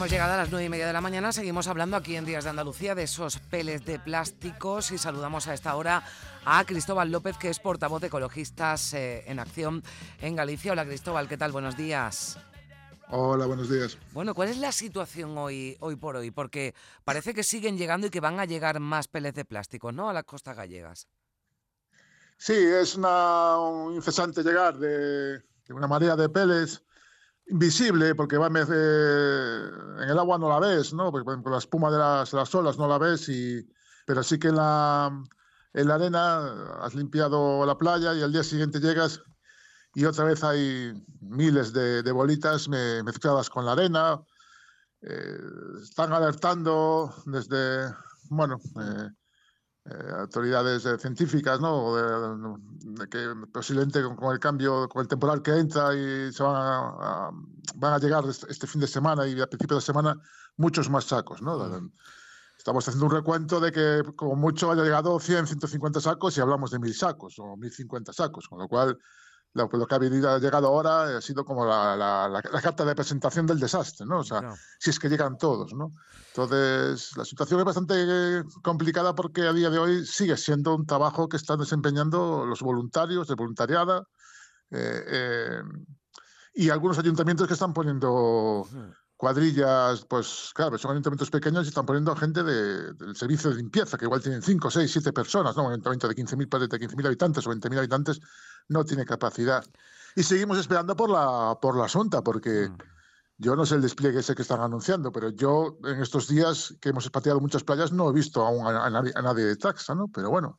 Hemos llegado a las nueve y media de la mañana, seguimos hablando aquí en Días de Andalucía de esos peles de plásticos y saludamos a esta hora a Cristóbal López, que es portavoz de Ecologistas eh, en Acción en Galicia. Hola Cristóbal, ¿qué tal? Buenos días. Hola, buenos días. Bueno, ¿cuál es la situación hoy, hoy por hoy? Porque parece que siguen llegando y que van a llegar más peles de plástico, ¿no? A las costas gallegas. Sí, es una, un incesante llegar de, de una marea de peles invisible, porque va en el agua no la ves, ¿no? Porque, por la espuma de las, las, olas no la ves, y, pero sí que en la, en la arena has limpiado la playa y al día siguiente llegas y otra vez hay miles de, de bolitas mezcladas con la arena. Eh, están alertando desde, bueno, eh, eh, autoridades eh, científicas, ¿no? De, que posiblemente con, el cambio, con el temporal que entra y se van a, van a llegar este, este, fin de semana y a principio de semana muchos más sacos, ¿no? Estamos haciendo un recuento de que como mucho haya llegado 100, 150 sacos y hablamos de mil sacos o 1050 sacos, con lo cual lo, que ha llegado ahora ha sido como la, la, carta de presentación del desastre, ¿no? O sea, si es que llegan todos, ¿no? Entonces, la situación es bastante complicada porque a día de hoy sigue siendo un trabajo que están desempeñando los voluntarios de voluntariada eh, eh, y algunos ayuntamientos que están poniendo cuadrillas, pues claro, son ayuntamientos pequeños y están poniendo gente de, del servicio de limpieza, que igual tienen 5, 6, 7 personas, ¿no? Un ayuntamiento de 15.000 de 15 habitantes o 20.000 habitantes no tiene capacidad. Y seguimos esperando por la, por la Asunta, porque mm. Yo no sé el despliegue ese que están anunciando, pero yo en estos días que hemos pateado muchas playas no he visto aún a, nadie, de taxa, ¿no? Pero bueno,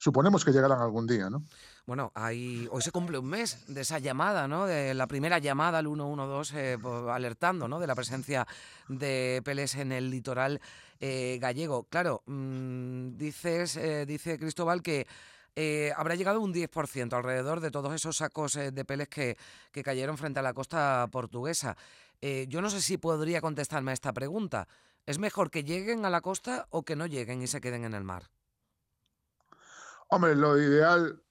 suponemos que llegarán algún día, ¿no? Bueno, hoy se cumple un mes de esa llamada, ¿no? De la primera llamada al 112 eh, alertando, ¿no? De la presencia de peles en el litoral eh, gallego. Claro, mm, dices, eh, dice Cristóbal que habrá llegado un 10% alrededor de todos esos sacos de peles que, que, cayeron frente a la costa portuguesa. yo no sé si podría contestarme a esta pregunta. ¿Es mejor que lleguen a la costa o que no lleguen y se queden en el mar? Hombre, lo ideal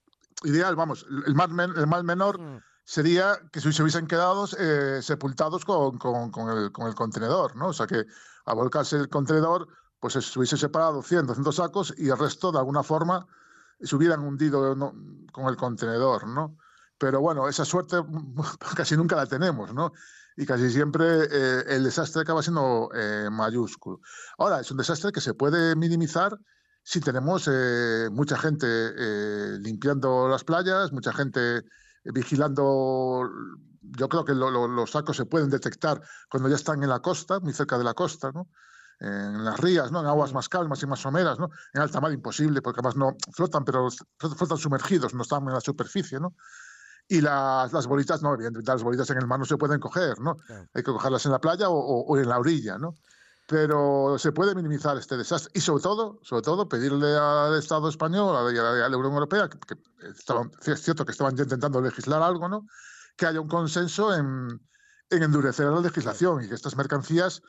ideal, vamos, el mal, el mal menor mm. sería que se hubiesen quedado eh, sepultados con, con, con, el, con, el, contenedor, ¿no? O sea, que a volcarse el contenedor, pues se hubiese separado 100, 200 sacos y el resto, de alguna forma, se hubieran hundido con el contenedor, ¿no? Pero bueno, esa suerte casi nunca la tenemos, ¿no? Y casi siempre eh, el desastre acaba siendo eh, mayúsculo. Ahora, es un desastre que se puede minimizar sí tenemos eh, mucha gente eh, limpiando las playas, mucha gente vigilando. Yo creo que los sacos se pueden detectar cuando ya están en la costa, muy cerca de la costa, ¿no? En las rías, ¿no? en aguas más calmas y más someras, ¿no? en alta mar imposible, porque además no flotan, pero flotan sumergidos, no están en la superficie. ¿no? Y las, las bolitas, no, evidentemente las bolitas en el mar no se pueden coger, ¿no? Hay que cogerlas en la playa o, o en la orilla, ¿no? pero se puede minimizar este desastre y sobre todo, sobre todo pedirle al Estado español y a la, Unión Europea, que, estaban, es cierto que estaban intentando legislar algo, ¿no? que haya un consenso en, en endurecer la legislación y que estas mercancías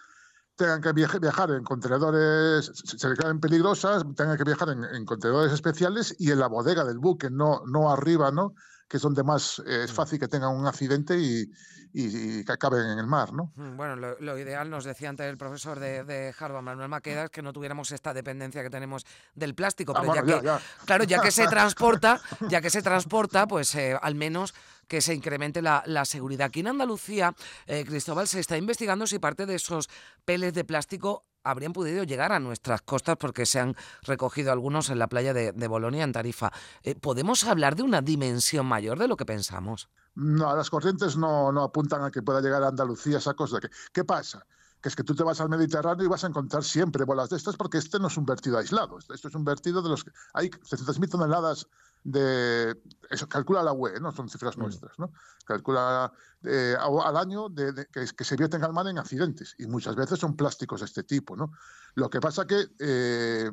tengan que viajar en contenedores, se declaren peligrosas, tengan que viajar en, en, contenedores especiales y en la bodega del buque, no, no arriba, ¿no? que es donde más eh, es mm. fácil que tengan un accidente y, y, que acaben en el mar, ¿no? Mm, bueno, lo, ideal, nos decía antes el profesor de, de, Harvard, Manuel Maqueda, es que no tuviéramos esta dependencia que tenemos del plástico, ah, pero ya, que, claro, ya que se transporta, ya que se transporta, pues eh, al menos que se incremente la, la, seguridad. Aquí en Andalucía, eh, Cristóbal, se está investigando si parte de esos peles de plástico habrían podido llegar a nuestras costas porque se han recogido algunos en la playa de, Bolonia, en Tarifa. Eh, ¿Podemos hablar de una dimensión mayor de lo que pensamos? No, las corrientes no, no apuntan a que pueda llegar a Andalucía esa cosa. ¿Qué, qué pasa? Que es que tú te vas al Mediterráneo y vas a encontrar siempre bolas de estas porque este no es un vertido aislado, esto es un vertido de los que hay 700.000 toneladas de eso calcula la UE, no son cifras mm. nuestras, ¿no? Calcula eh, al año de, que, se vierten al mar en accidentes y muchas veces son plásticos de este tipo, ¿no? Lo que pasa que eh,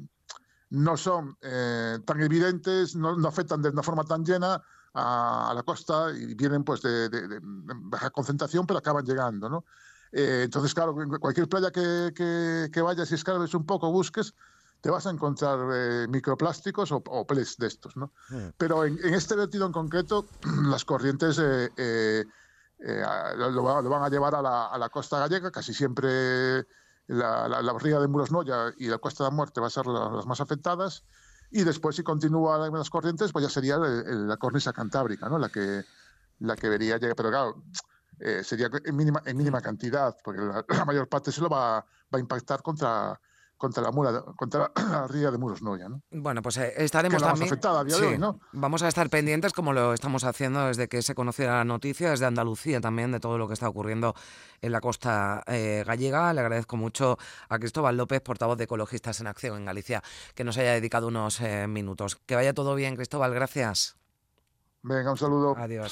no son eh, tan evidentes, no, afectan de una forma tan llena a, la costa y vienen pues de, baja concentración, pero acaban llegando, ¿no? Entonces, claro, en cualquier playa que, que, que vayas y escarbes un poco, busques, te vas a encontrar eh, microplásticos o, o de estos, ¿no? Hmm. Pero en, este vertido en concreto, las corrientes eh, eh, lo, van a llevar a la, costa gallega, casi siempre la, la, ría de Muros-Noya y la Costa de la Muerte va a ser las más afectadas, y después si continúan las corrientes, pues ya sería la cornisa cantábrica, ¿no? La que, la que vería llegar, pero claro, sería en mínima, en mínima cantidad, porque la, mayor parte se lo va, va a impactar contra contra la mura, contra la ría de Muros Noya. ¿no? Bueno, pues eh, estaremos también. a día de hoy, ¿no? Vamos a estar pendientes, como lo estamos haciendo desde que se conociera la noticia, desde Andalucía también, de todo lo que está ocurriendo en la costa eh, gallega. Le agradezco mucho a Cristóbal López, portavoz de Ecologistas en Acción en Galicia, que nos haya dedicado unos eh, minutos. Que vaya todo bien, Cristóbal, gracias. Venga, un saludo. Adiós.